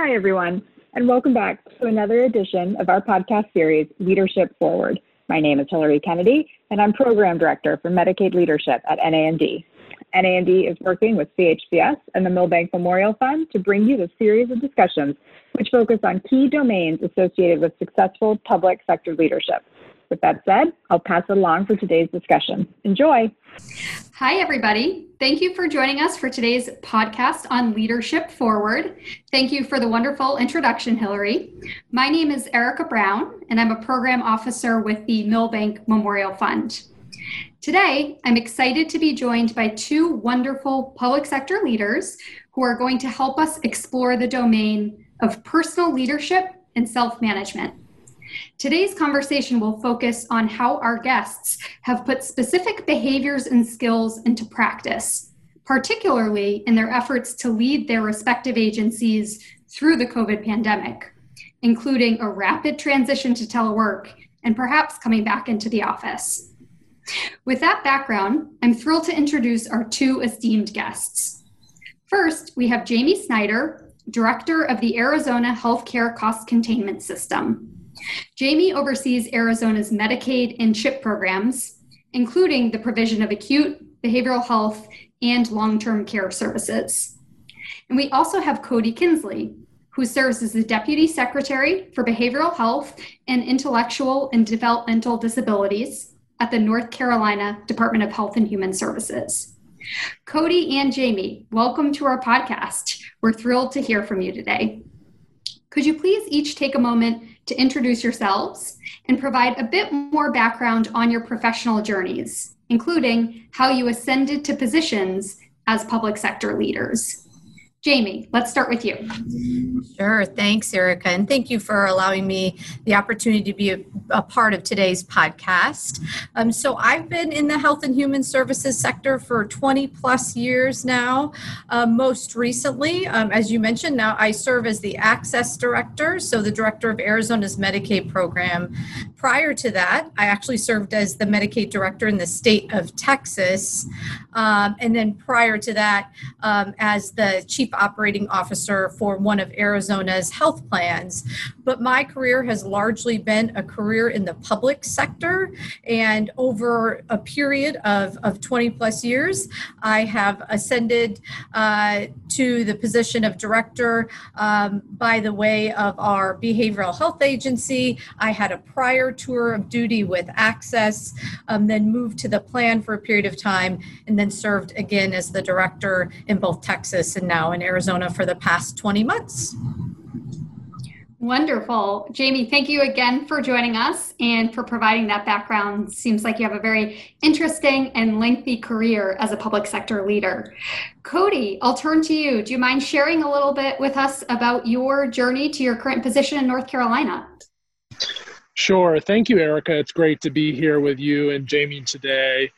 Hi, everyone, and welcome back to another edition of our podcast series, Leadership Forward. My name is Hillary Kennedy, and I'm Program Director for Medicaid Leadership at NAMD. NAMD is working with CHCS and the Milbank Memorial Fund to bring you the series of discussions which focus on key domains associated with successful public sector leadership. With that said, I'll pass it along for today's discussion. Enjoy. Hi, everybody. Thank you for joining us for today's podcast on Leadership Forward. Thank you for the wonderful introduction, Hillary. My name is Erica Brown, and I'm a program officer with the Milbank Memorial Fund. Today, I'm excited to be joined by two wonderful public sector leaders who are going to help us explore the domain of personal leadership and self management. Today's conversation will focus on how our guests have put specific behaviors and skills into practice, particularly in their efforts to lead their respective agencies through the COVID pandemic, including a rapid transition to telework and perhaps coming back into the office. With that background, I'm thrilled to introduce our two esteemed guests. First, we have Jamie Snyder, Director of the Arizona Healthcare Cost Containment System. Jamie oversees Arizona's Medicaid and CHIP programs, including the provision of acute, behavioral health, and long term care services. And we also have Cody Kinsley, who serves as the Deputy Secretary for Behavioral Health and Intellectual and Developmental Disabilities at the North Carolina Department of Health and Human Services. Cody and Jamie, welcome to our podcast. We're thrilled to hear from you today. Could you please each take a moment to introduce yourselves and provide a bit more background on your professional journeys, including how you ascended to positions as public sector leaders. Jamie, let's start with you. Sure. Thanks, Erica. And thank you for allowing me the opportunity to be a, a part of today's podcast. Um, so, I've been in the health and human services sector for 20 plus years now. Um, most recently, um, as you mentioned, now I serve as the AHCCCS Director, so the Director of Arizona's Medicaid program. Prior to that, I actually served as the Medicaid Director in the state of Texas. Um, and then prior to that, um, as the Chief chief operating officer for one of Arizona's health plans. But my career has largely been a career in the public sector. And over a period of, of 20 plus years, I have ascended uh, to the position of director um, by the way of our behavioral health agency. I had a prior tour of duty with AHCCCS, um, then moved to the plan for a period of time, and then served again as the director in both Texas and now in Arizona for the past 20 months. Wonderful. Jamie, thank you again for joining us and for providing that background. Seems like you have a very interesting and lengthy career as a public sector leader. Cody, I'll turn to you. Do you mind sharing a little bit with us about your journey to your current position in North Carolina? Sure. Thank you, Erica. It's great to be here with you and Jamie today.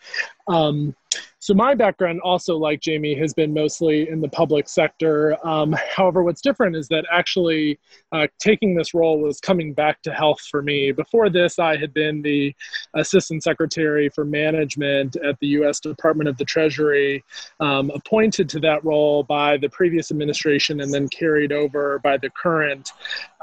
Um, so my background also like jamie has been mostly in the public sector. Um, however what's different is that actually uh, taking this role was coming back to health for me. Before this i had been the assistant secretary for management at the u.s department of the treasury um, appointed to that role by the previous administration and then carried over by the current.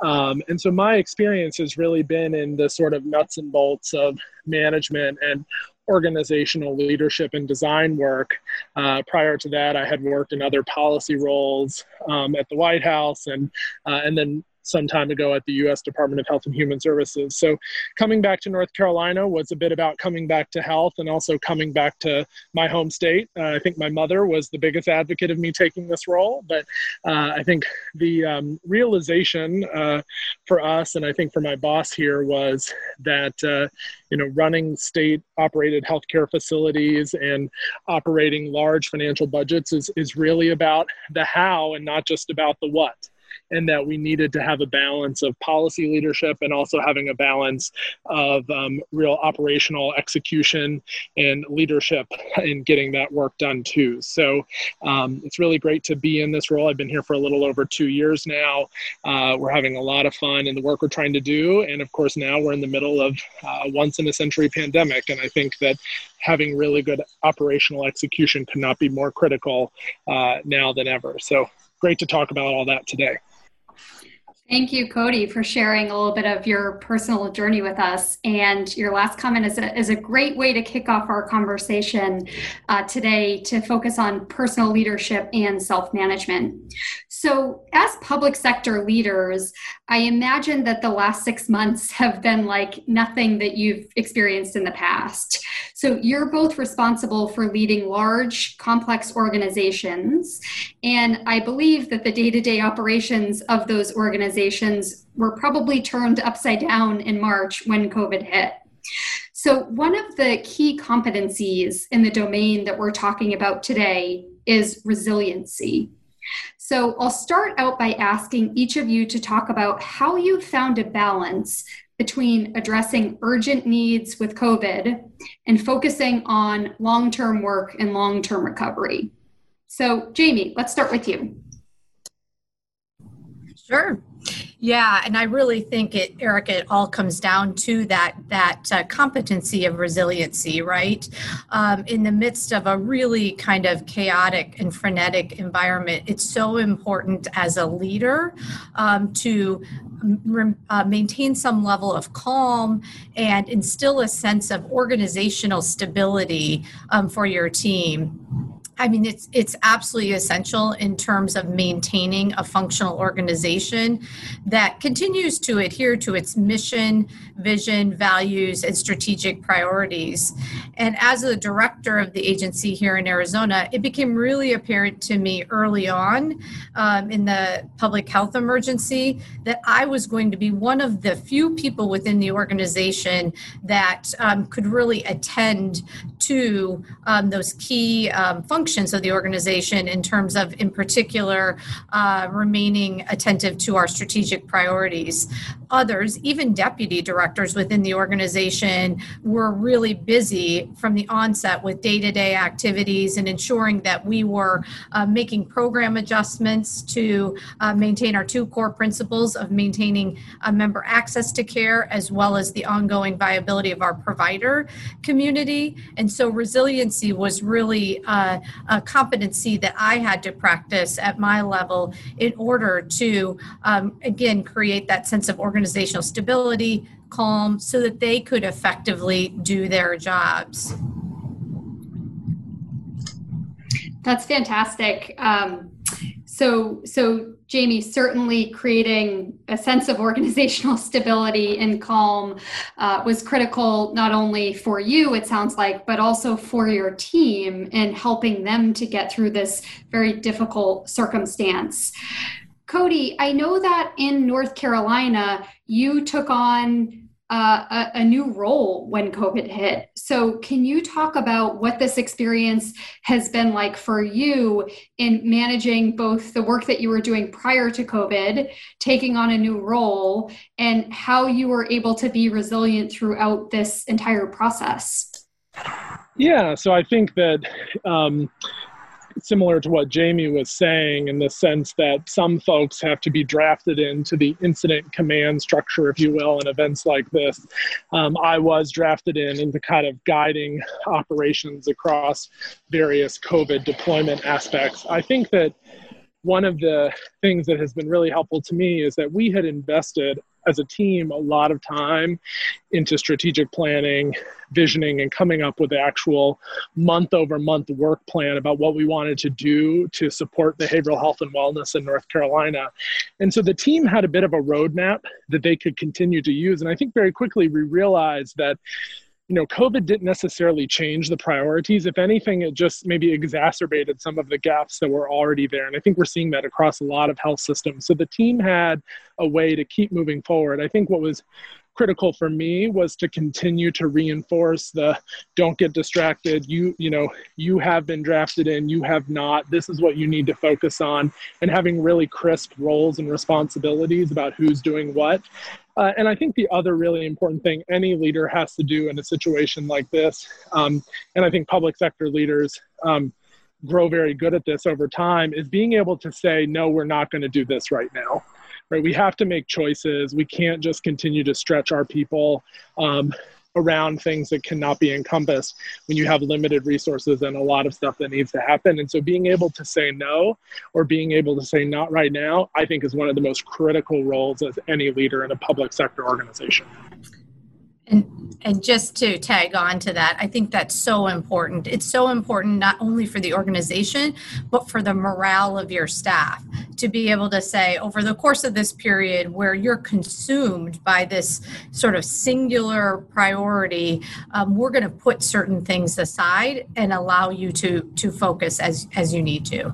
Um, and so my experience has really been in the sort of nuts and bolts of management and organizational leadership and design work. Uh, prior to that, I had worked in other policy roles um, at the White House and uh, and then some time ago at the U.S. Department of Health and Human Services. So, coming back to North Carolina was a bit about coming back to health and also coming back to my home state. Uh, I think my mother was the biggest advocate of me taking this role, but uh, I think the um, realization uh, for us and I think for my boss here was that uh, you know running state operated healthcare facilities and operating large financial budgets is, is really about the how and not just about the what and that we needed to have a balance of policy leadership and also having a balance of um, real operational execution and leadership in getting that work done too. So um, it's really great to be in this role. I've been here for a little over two years now. Uh, we're having a lot of fun in the work we're trying to do. And of course, now we're in the middle of uh, once in a century pandemic. And I think that having really good operational execution could not be more critical uh, now than ever. So great to talk about all that today. Thank you, Cody, for sharing a little bit of your personal journey with us. And your last comment is a, is a great way to kick off our conversation uh, today to focus on personal leadership and self management. So, as public sector leaders, I imagine that the last six months have been like nothing that you've experienced in the past. So, you're both responsible for leading large, complex organizations. And I believe that the day to day operations of those organizations were probably turned upside down in March when COVID hit. So, one of the key competencies in the domain that we're talking about today is resiliency. So I'll start out by asking each of you to talk about how you found a balance between addressing urgent needs with COVID and focusing on long term work and long term recovery. So, Jamie, let's start with you. Sure. Yeah, and I really think it, Erica, it all comes down to that that uh, competency of resiliency, right? Um, in the midst of a really kind of chaotic and frenetic environment, it's so important as a leader um, to uh, maintain some level of calm and instill a sense of organizational stability um, for your team I mean, it's it's absolutely essential in terms of maintaining a functional organization that continues to adhere to its mission, vision, values, and strategic priorities. And as a director of the agency here in Arizona, it became really apparent to me early on um, in the public health emergency that I was going to be one of the few people within the organization that um, could really attend to um, those key um, functions of the organization in terms of, in particular, uh, remaining attentive to our strategic priorities. Others, even deputy directors within the organization, were really busy from the onset with day to day activities and ensuring that we were uh, making program adjustments to uh, maintain our two core principles of maintaining member access to care as well as the ongoing viability of our provider community. And so resiliency was really uh, a competency that I had to practice at my level in order to, um, again, create that sense of organizational stability, calm, so that they could effectively do their jobs. That's fantastic. Um, so, so Jamie, certainly creating a sense of organizational stability and calm uh, was critical not only for you, it sounds like, but also for your team in helping them to get through this very difficult circumstance. Cody, I know that in North Carolina, you took on uh, a, a, new role when COVID hit. So, can you talk about what this experience has been like for you in managing both the work that you were doing prior to COVID, taking on a new role, and how you were able to be resilient throughout this entire process? Yeah, so I think that. Um, similar to what Jamie was saying in the sense that some folks have to be drafted into the incident command structure, if you will, in events like this. Um, I was drafted in into kind of guiding operations across various COVID deployment aspects. I think that one of the things that has been really helpful to me is that we had invested as a team a lot of time into strategic planning, visioning, and coming up with the actual month over month work plan about what we wanted to do to support behavioral health and wellness in North Carolina. And so the team had a bit of a roadmap that they could continue to use. And I think very quickly we realized that you know, COVID didn't necessarily change the priorities. If anything, it just maybe exacerbated some of the gaps that were already there. And I think we're seeing that across a lot of health systems. So the team had a way to keep moving forward. I think what was critical for me was to continue to reinforce the don't get distracted you you know you have been drafted in you have not this is what you need to focus on and having really crisp roles and responsibilities about who's doing what uh, and I think the other really important thing any leader has to do in a situation like this, um, and I think public sector leaders um, grow very good at this over time, is being able to say, no, we're not going to do this right now right? We have to make choices. We can't just continue to stretch our people um, around things that cannot be encompassed when you have limited resources and a lot of stuff that needs to happen. And so being able to say no or being able to say not right now, I think is one of the most critical roles as any leader in a public sector organization. And and just to tag on to that, I think that's so important. It's so important not only for the organization, but for the morale of your staff to be able to say over the course of this period where you're consumed by this sort of singular priority, um, we're going to put certain things aside and allow you to to focus as as you need to.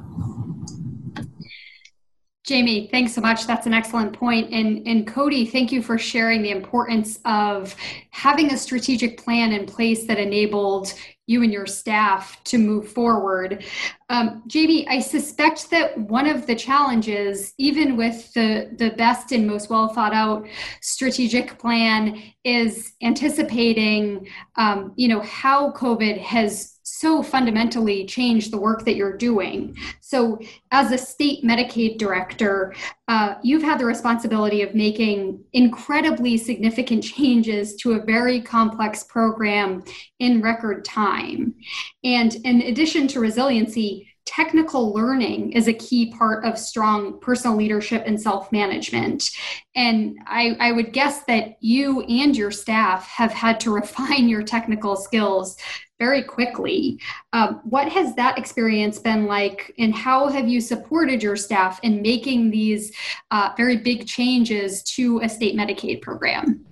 Jamie, thanks so much. That's an excellent point. And, and Cody, thank you for sharing the importance of having a strategic plan in place that enabled you and your staff to move forward. Um, Jamie, I suspect that one of the challenges, even with the, the best and most well thought out strategic plan, is anticipating, um, you know, how COVID has so fundamentally change the work that you're doing. So, as a state Medicaid director, uh, you've had the responsibility of making incredibly significant changes to a very complex program in record time. And in addition to resiliency, technical learning is a key part of strong personal leadership and self management. And I, I, would guess that you and your staff have had to refine your technical skills very quickly. Um, what has that experience been like, and how have you supported your staff in making these uh, very big changes to a state Medicaid program?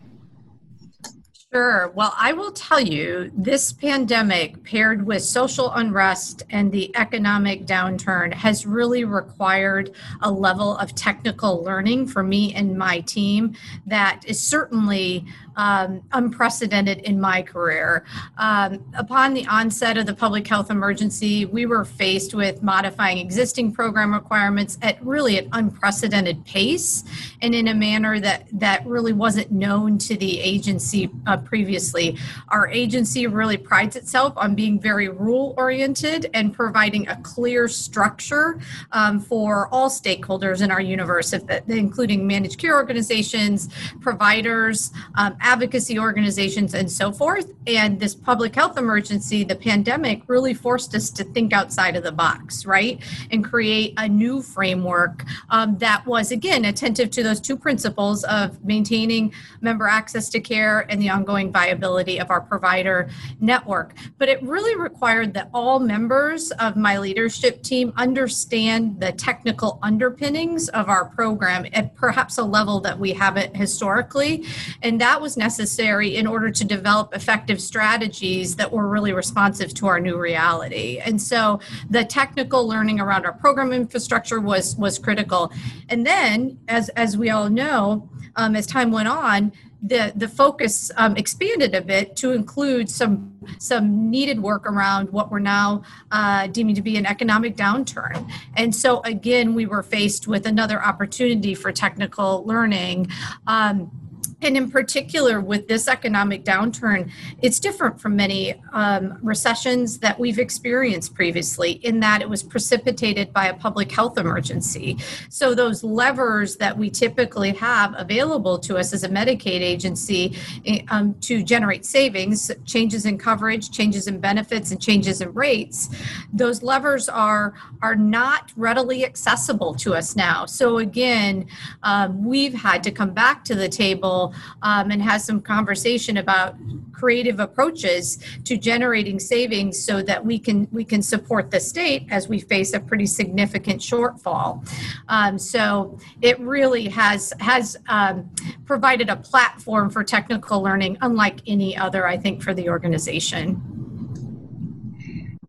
Sure. Well, I will tell you this pandemic, paired with social unrest and the economic downturn, has really required a level of technical learning for me and my team that is certainly um, unprecedented in my career. Um, upon the onset of the public health emergency, we were faced with modifying existing program requirements at really an unprecedented pace and in a manner that, that really wasn't known to the agency uh, previously. Our agency really prides itself on being very rule oriented and providing a clear structure um, for all stakeholders in our universe, including managed care organizations, providers, um, advocacy organizations and so forth. And this public health emergency, the pandemic, really forced us to think outside of the box, right? And create a new framework um, that was, again, attentive to those two principles of maintaining member access to care and the ongoing viability of our provider network. But it really required that all members of my leadership team understand the technical underpinnings of our program at perhaps a level that we haven't historically. And that was was necessary in order to develop effective strategies that were really responsive to our new reality. And so the technical learning around our program infrastructure was was critical. And then, as as we all know, um, as time went on, the the focus um, expanded a bit to include some some needed work around what we're now uh, deeming to be an economic downturn. And so again, we were faced with another opportunity for technical learning. Um, and in particular, with this economic downturn, it's different from many um, recessions that we've experienced previously, in that it was precipitated by a public health emergency. So, those levers that we typically have available to us as a Medicaid agency eh, um, to generate savings, changes in coverage, changes in benefits, and changes in rates, those levers are, are not readily accessible to us now. So, again, um, we've had to come back to the table um, and has some conversation about creative approaches to generating savings so that we can we can support the state as we face a pretty significant shortfall. Um, so it really has has um, provided a platform for technical learning unlike any other, I think, for the organization.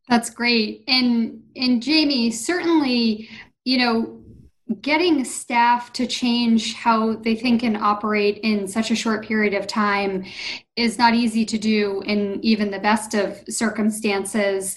That's great. And and Jamie, certainly, you know, getting staff to change how they think and operate in such a short period of time is not easy to do in even the best of circumstances.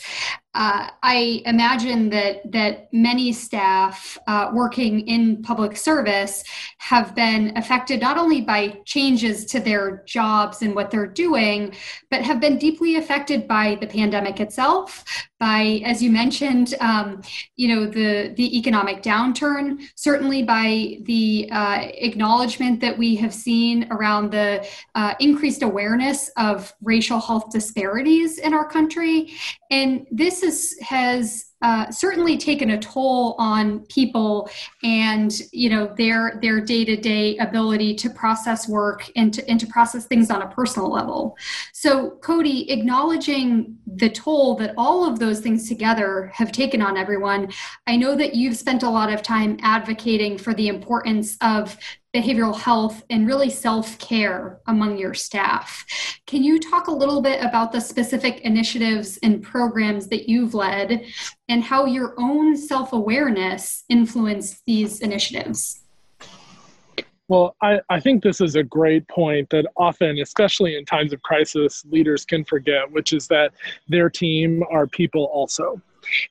Uh, I imagine that that many staff uh, working in public service have been affected not only by changes to their jobs and what they're doing, but have been deeply affected by the pandemic itself, by, as you mentioned, um, you know, the the economic downturn, certainly by the uh, acknowledgement that we have seen around the uh, increased awareness awareness of racial health disparities in our country. And this is, has uh, certainly taken a toll on people and you know their their day-to-day ability to process work and to, and to process things on a personal level so cody acknowledging the toll that all of those things together have taken on everyone i know that you've spent a lot of time advocating for the importance of behavioral health and really self care among your staff. Can you talk a little bit about the specific initiatives and programs that you've led and how your own self awareness influenced these initiatives? Well, I, I think this is a great point that often, especially in times of crisis, leaders can forget, which is that their team are people also.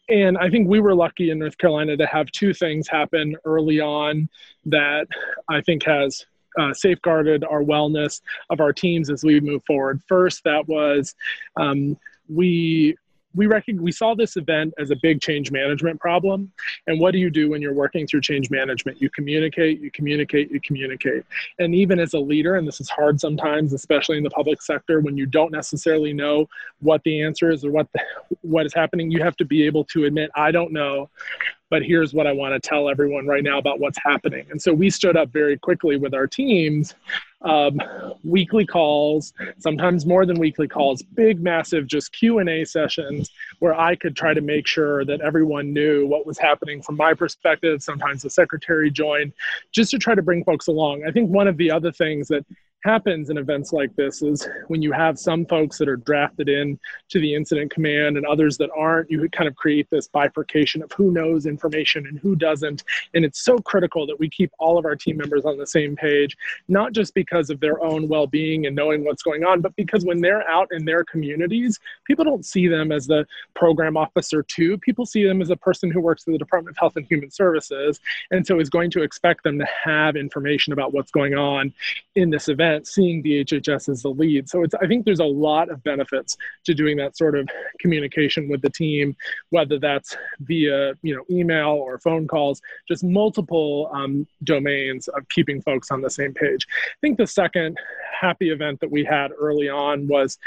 And I think we were lucky in North Carolina to have two things happen early on that I think has uh, safeguarded our wellness of our teams as we move forward. First, that was um, we we reckon we saw this event as a big change management problem. And what do you do when you're working through change management? You communicate you communicate you communicate. And even as a leader and this is hard sometimes especially in the public sector when you don't necessarily know what the answer is or what the, what is happening you have to be able to admit i don't know but here's what I want to tell everyone right now about what's happening. And so we stood up very quickly with our teams, um, weekly calls, sometimes more than weekly calls, big, massive, just Q and A sessions where I could try to make sure that everyone knew what was happening from my perspective. Sometimes the secretary joined, just to try to bring folks along. I think one of the other things that happens in events like this is when you have some folks that are drafted in to the incident command and others that aren't you kind of create this bifurcation of who knows information and who doesn't. And it's so critical that we keep all of our team members on the same page not just because of their own well-being and knowing what's going on but because when they're out in their communities people don't see them as the program officer too. People see them as a person who works for the department of health and human services and so is going to expect them to have information about what's going on in this event seeing DHHS as the lead. So it's I think there's a lot of benefits to doing that sort of communication with the team, whether that's via you know email or phone calls, just multiple um, domains of keeping folks on the same page. I think the second happy event that we had early on was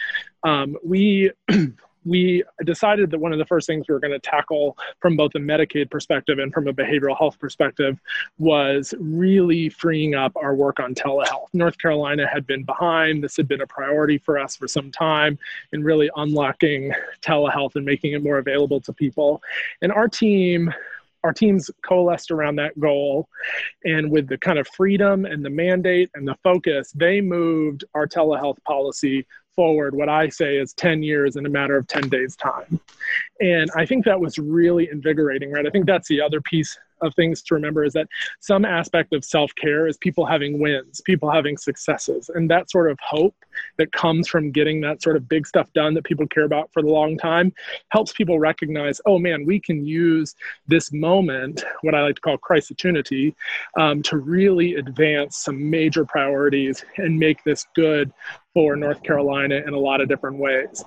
um, we we decided that one of the first things we were going to tackle from both a Medicaid perspective and from a behavioral health perspective was really freeing up our work on telehealth. North Carolina had been behind. This had been a priority for us for some time in really unlocking telehealth and making it more available to people. And our team our teams coalesced around that goal. And with the kind of freedom and the mandate and the focus, they moved our telehealth policy forward what I say is 10 years in a matter of 10 days' time. And I think that was really invigorating, right? I think that's the other piece of things to remember is that some aspect of self care is people having wins, people having successes, and that sort of hope that comes from getting that sort of big stuff done that people care about for the long time helps people recognize, oh man, we can use this moment, what I like to call crisis opportunity, um, to really advance some major priorities and make this good for North Carolina in a lot of different ways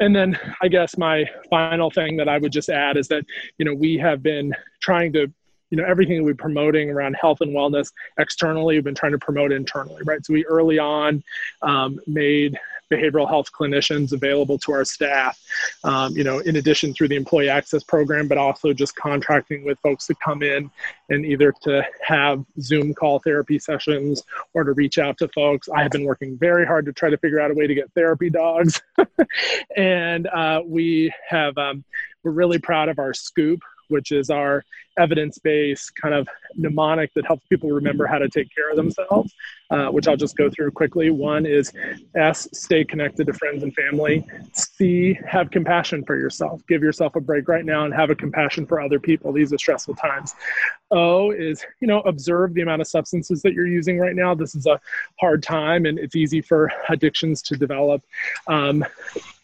and then I guess my final thing that I would just add is that you know we have been trying to you know everything that we're promoting around health and wellness externally we've been trying to promote internally right? So we early on um, made behavioral health clinicians available to our staff, um, you know, in addition through the employee access program, but also just contracting with folks to come in and either to have Zoom call therapy sessions or to reach out to folks. I have been working very hard to try to figure out a way to get therapy dogs. and uh, we have, um, we're really proud of our scoop which is our evidence based kind of mnemonic that helps people remember how to take care of themselves, uh, which I'll just go through quickly. One is S, stay connected to friends and family. C, have compassion for yourself. Give yourself a break right now and have a compassion for other people. These are stressful times. O is, you know, observe the amount of substances that you're using right now. This is a hard time and it's easy for addictions to develop. Um,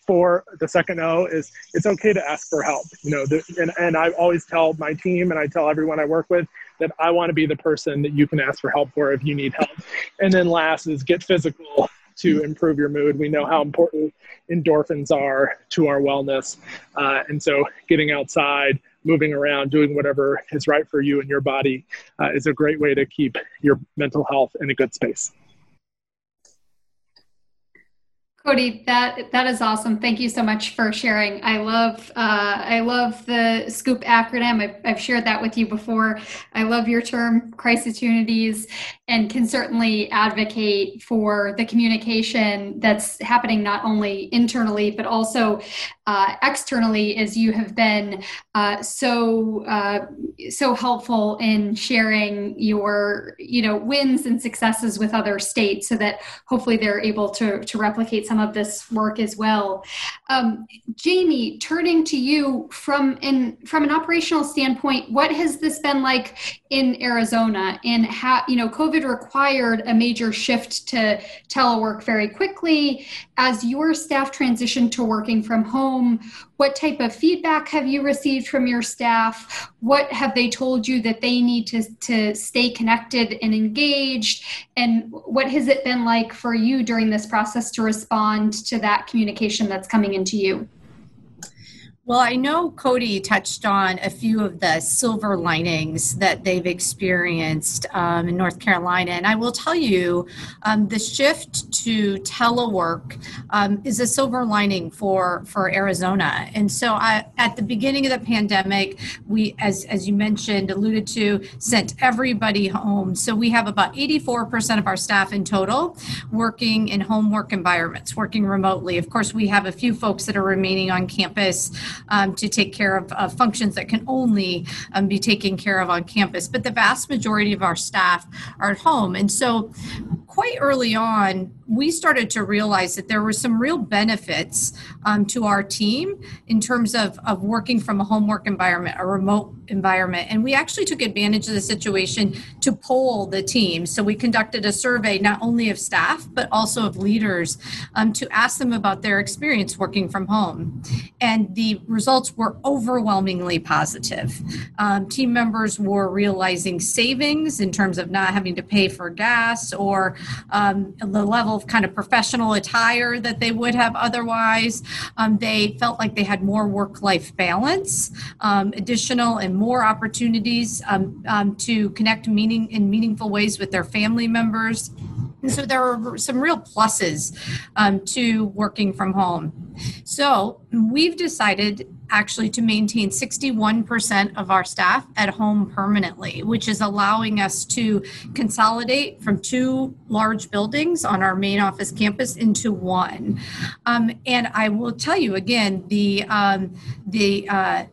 for the second O is it's okay to ask for help. You know, the, and, and I always tell my team and I tell everyone I work with that I want to be the person that you can ask for help for if you need help. And then last is get physical to improve your mood. We know how important endorphins are to our wellness. Uh, and so getting outside, moving around, doing whatever is right for you and your body uh, is a great way to keep your mental health in a good space. Cody, that that is awesome. Thank you so much for sharing. I love uh, I love the SCOOP acronym. I've, I've shared that with you before. I love your term crisis unities, and can certainly advocate for the communication that's happening not only internally but also uh, externally, as you have been uh, so uh, so helpful in sharing your you know wins and successes with other states, so that hopefully they're able to to replicate some some of this work as well. Um, Jamie, turning to you from in from an operational standpoint, what has this been like in Arizona? And how you know COVID required a major shift to telework very quickly. As your staff transitioned to working from home, what type of feedback have you received from your staff? What have they told you that they need to, to stay connected and engaged? And what has it been like for you during this process to respond to that communication that's coming into you? Well, I know Cody touched on a few of the silver linings that they've experienced um, in North Carolina. And I will tell you, um, the shift to telework um, is a silver lining for, for Arizona. And so I, at the beginning of the pandemic, we, as, as you mentioned, alluded to, sent everybody home. So we have about 84% of our staff in total working in home work environments, working remotely. Of course, we have a few folks that are remaining on campus um, to take care of functions that can only um, be taken care of on campus. But the vast majority of our staff are at home. And so, quite early on, we started to realize that there were some real benefits um, to our team in terms of, of working from a homework environment, a remote environment. And we actually took advantage of the situation to poll the team. So we conducted a survey not only of staff, but also of leaders um, to ask them about their experience working from home. And the results were overwhelmingly positive. Um, team members were realizing savings in terms of not having to pay for gas or um, the level of kind of professional attire that they would have otherwise. Um, they felt like they had more work life balance, um, additional and more opportunities um, um, to connect meaning in meaningful ways with their family members. And so there are some real pluses um, to working from home. So we've decided actually to maintain 61% of our staff at home permanently, which is allowing us to consolidate from two large buildings on our main office campus into one. Um, and I will tell you again, the um, the uh,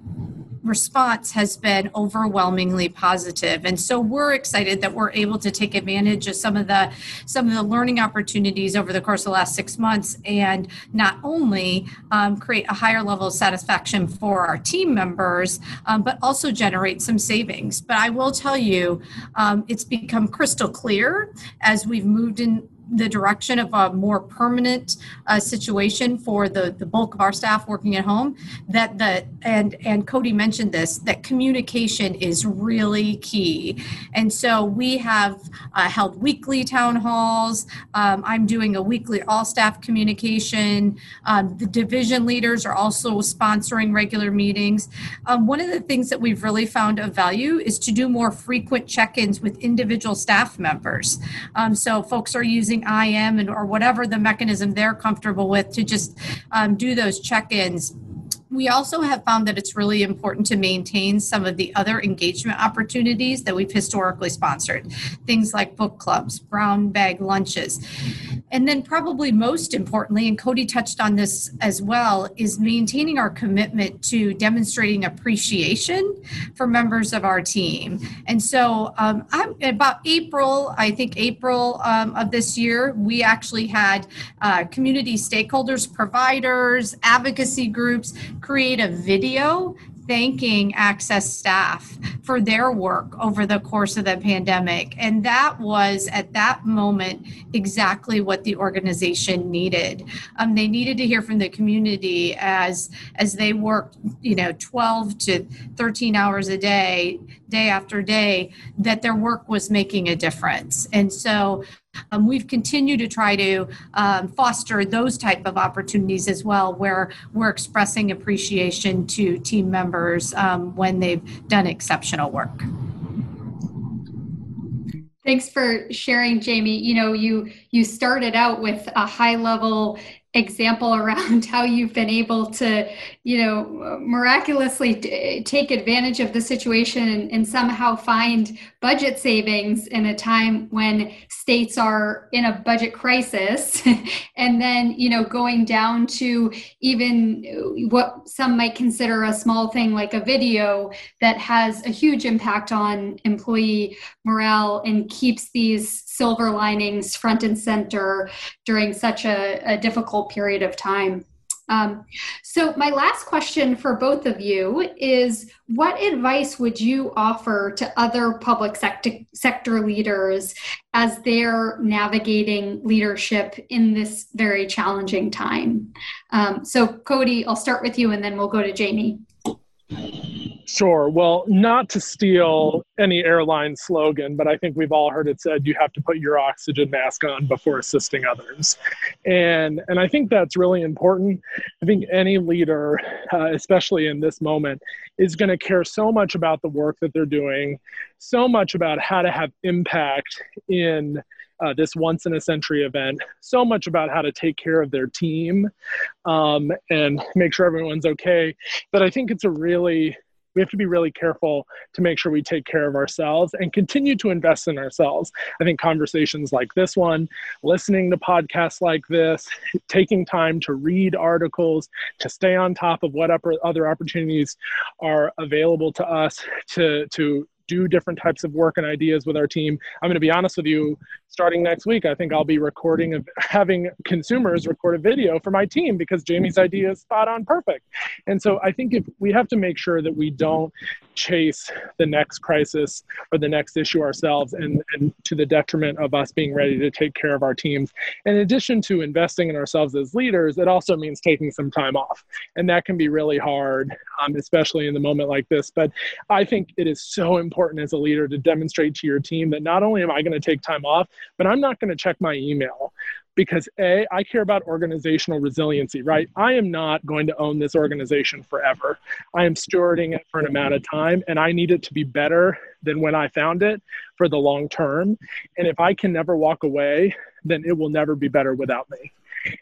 response has been overwhelmingly positive. And so we're excited that we're able to take advantage of some of the some of the learning opportunities over the course of the last six months and not only um, create a higher level of satisfaction for our team members um, but also generate some savings. But i will tell you um, it's become crystal clear as we've moved in the direction of a more permanent uh, situation for the, the bulk of our staff working at home that the and and cody mentioned this that communication is really key. And so we have uh, held weekly town halls. Um, i'm doing a weekly all staff communication. Um, the division leaders are also sponsoring regular meetings. Um, one of the things that we've really found of value is to do more frequent check-ins with individual staff members. Um, so folks are using using IM and, or whatever the mechanism they're comfortable with to just um, do those check-ins we also have found that it's really important to maintain some of the other engagement opportunities that we've historically sponsored, things like book clubs, brown bag lunches. And then, probably most importantly, and Cody touched on this as well, is maintaining our commitment to demonstrating appreciation for members of our team. And so, um, I'm, about April, I think April um, of this year, we actually had uh, community stakeholders, providers, advocacy groups create a video thanking AHCCCS staff for their work over the course of the pandemic. And that was at that moment exactly what the organization needed. Um, they needed to hear from the community as as they worked, you know, 12 to 13 hours a day, day after day, that their work was making a difference. And so um, we've continued to try to um, foster those type of opportunities as well, where we're expressing appreciation to team members um, when they've done exceptional work. Thanks for sharing, Jamie. You know, you you started out with a high level example around how you've been able to, you know, miraculously t- take advantage of the situation and, and, somehow find budget savings in a time when states are in a budget crisis. and then, you know, going down to even uh, what some might consider a small thing like a video that has a huge impact on employee morale and keeps these silver linings front and center during such a, a difficult period of time. Um, so, my last question for both of you is What advice would you offer to other public sector, sector leaders as they're navigating leadership in this very challenging time? Um, so, Cody, I'll start with you and then we'll go to Jamie. Sure. Well, not to steal any airline slogan, but I think we've all heard it said you have to put your oxygen mask on before assisting others. And and I think that's really important. I think any leader, uh, especially in this moment, is going to care so much about the work that they're doing, so much about how to have impact in uh, this once in a century event so much about how to take care of their team um, and make sure everyone's okay that I think it's a really we have to be really careful to make sure we take care of ourselves and continue to invest in ourselves. I think conversations like this one, listening to podcasts like this, taking time to read articles, to stay on top of what other opportunities are available to us to to do different types of work and ideas with our team. I'm going to be honest with you, starting next week, I think I'll be recording of having consumers record a video for my team because Jamie's idea is spot on perfect. And so I think if we have to make sure that we don't chase the next crisis or the next issue ourselves and, and to the detriment of us being ready to take care of our teams. In addition to investing in ourselves as leaders, it also means taking some time off. And that can be really hard, um, especially in the moment like this. But I think it is so important as a leader to demonstrate to your team that not only am I going to take time off, but I'm not going to check my email because A, I care about organizational resiliency, right? I am not going to own this organization forever. I am stewarding it for an amount of time and I need it to be better than when I found it for the long term. And if I can never walk away, then it will never be better without me.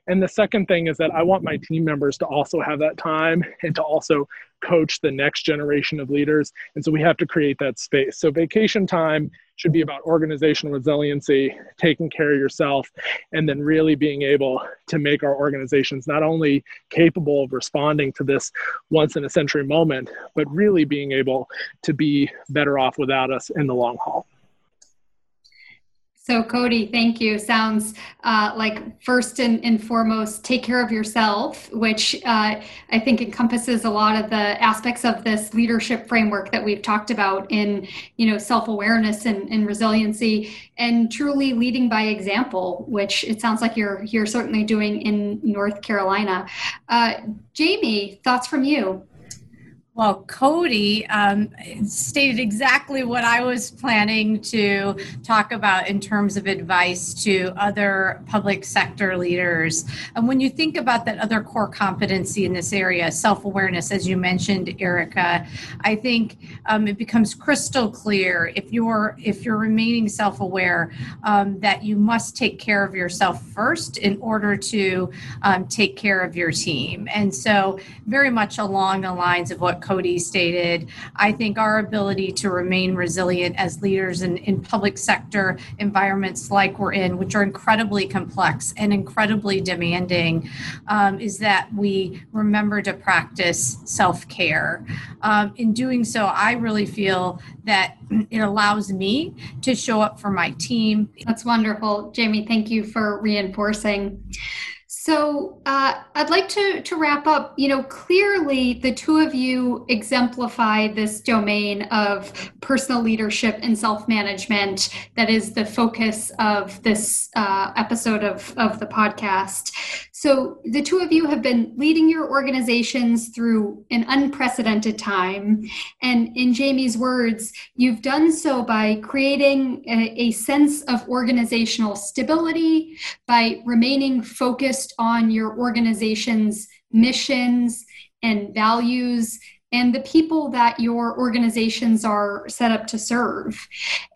And the second thing is that I want my team members to also have that time and to also coach the next generation of leaders. And so we have to create that space. So vacation time should be about organizational resiliency, taking care of yourself, and then really being able to make our organizations not only capable of responding to this once in a century moment, but really being able to be better off without us in the long haul. So, Cody, thank you. Sounds uh, like first and, and, foremost, take care of yourself, which uh, I think encompasses a lot of the aspects of this leadership framework that we've talked about in, you know, self-awareness and, and resiliency, and truly leading by example, which it sounds like you're you're certainly doing in North Carolina. Uh, Jamie, thoughts from you? Well, Cody um, stated exactly what I was planning to talk about in terms of advice to other public sector leaders. And when you think about that other core competency in this area, self awareness, as you mentioned, Erica, I think um, it becomes crystal clear if you're if you're remaining self aware um, that you must take care of yourself first in order to um, take care of your team. And so, very much along the lines of Cody stated, I think our ability to remain resilient as leaders in, in public sector environments like we're in, which are incredibly complex and incredibly demanding, um, is that we remember to practice self care. Um, in doing so, I really feel that it allows me to show up for my team. That's wonderful. Jamie, thank you for reinforcing. So uh, I'd like to, to wrap up. You know, clearly the two of you exemplify this domain of personal leadership and self management that is the focus of this uh, episode of, of the podcast. So the two of you have been leading your organizations through an unprecedented time. And in Jamie's words, you've done so by creating a, a sense of organizational stability, by remaining focused on your organization's missions and values and the people that your organizations are set up to serve.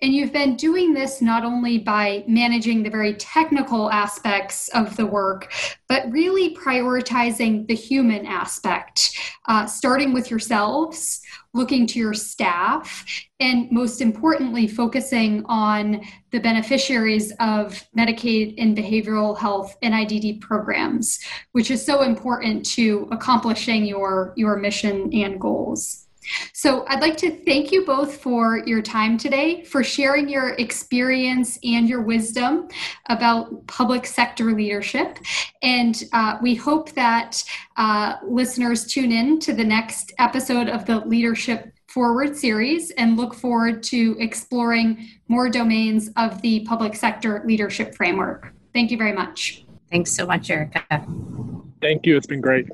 And you've been doing this not only by managing the very technical aspects of the work, but really prioritizing the human aspect, uh, starting with yourselves, looking to your staff, and most importantly, focusing on the beneficiaries of Medicaid and behavioral health and IDD programs, which is so important to accomplishing your, your mission and goals. So, I'd like to thank you both for your time today, for sharing your experience and your wisdom about public sector leadership. And uh, we hope that uh, listeners tune in to the next episode of the Leadership Forward series and look forward to exploring more domains of the public sector leadership framework. Thank you very much. Thanks so much, Erica. Thank you. It's been great.